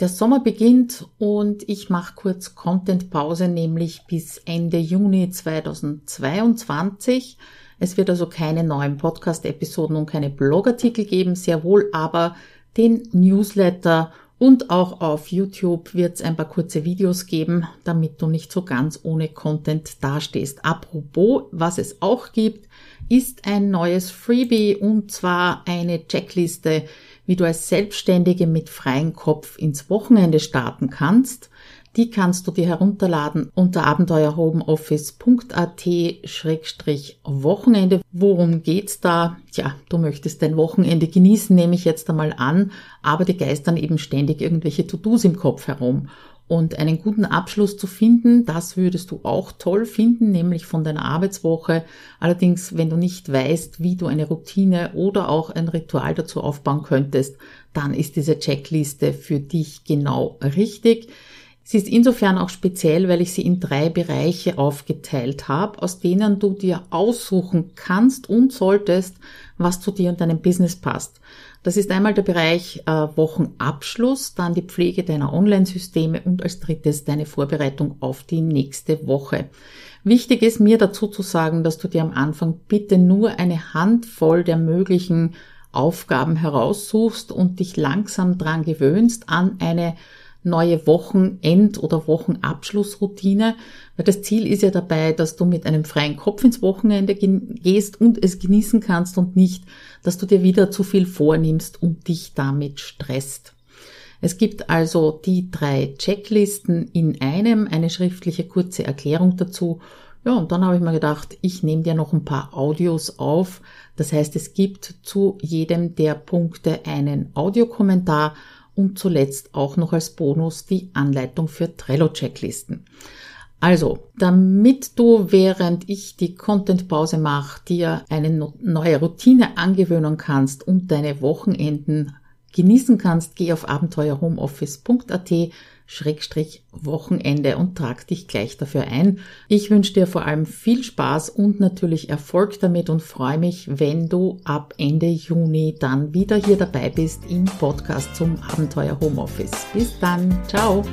Der Sommer beginnt und ich mache kurz Content-Pause, nämlich bis Ende Juni 2022. Es wird also keine neuen Podcast-Episoden und keine Blogartikel geben, sehr wohl aber den Newsletter und auch auf YouTube wird es ein paar kurze Videos geben, damit du nicht so ganz ohne Content dastehst. Apropos, was es auch gibt, ist ein neues Freebie und zwar eine Checkliste, wie du als Selbstständige mit freiem Kopf ins Wochenende starten kannst. Die kannst du dir herunterladen unter abenteuerhomeoffice.at-wochenende. Worum geht's da? Tja, du möchtest dein Wochenende genießen, nehme ich jetzt einmal an, aber die geistern eben ständig irgendwelche To-Dos im Kopf herum. Und einen guten Abschluss zu finden, das würdest du auch toll finden, nämlich von deiner Arbeitswoche. Allerdings, wenn du nicht weißt, wie du eine Routine oder auch ein Ritual dazu aufbauen könntest, dann ist diese Checkliste für dich genau richtig. Sie ist insofern auch speziell, weil ich sie in drei Bereiche aufgeteilt habe, aus denen du dir aussuchen kannst und solltest, was zu dir und deinem Business passt. Das ist einmal der Bereich äh, Wochenabschluss, dann die Pflege deiner Online-Systeme und als drittes deine Vorbereitung auf die nächste Woche. Wichtig ist mir dazu zu sagen, dass du dir am Anfang bitte nur eine Handvoll der möglichen Aufgaben heraussuchst und dich langsam dran gewöhnst an eine neue Wochenend- oder Wochenabschlussroutine, weil das Ziel ist ja dabei, dass du mit einem freien Kopf ins Wochenende gehst und es genießen kannst und nicht, dass du dir wieder zu viel vornimmst und dich damit stresst. Es gibt also die drei Checklisten in einem, eine schriftliche kurze Erklärung dazu. Ja, und dann habe ich mir gedacht, ich nehme dir noch ein paar Audios auf. Das heißt, es gibt zu jedem der Punkte einen Audiokommentar und zuletzt auch noch als Bonus die Anleitung für Trello-Checklisten. Also, damit du, während ich die Content-Pause mache, dir eine neue Routine angewöhnen kannst und deine Wochenenden genießen kannst, geh auf abenteuerhomeoffice.at Schrägstrich Wochenende und trag dich gleich dafür ein. Ich wünsche dir vor allem viel Spaß und natürlich Erfolg damit und freue mich, wenn du ab Ende Juni dann wieder hier dabei bist im Podcast zum Abenteuer Homeoffice. Bis dann, ciao!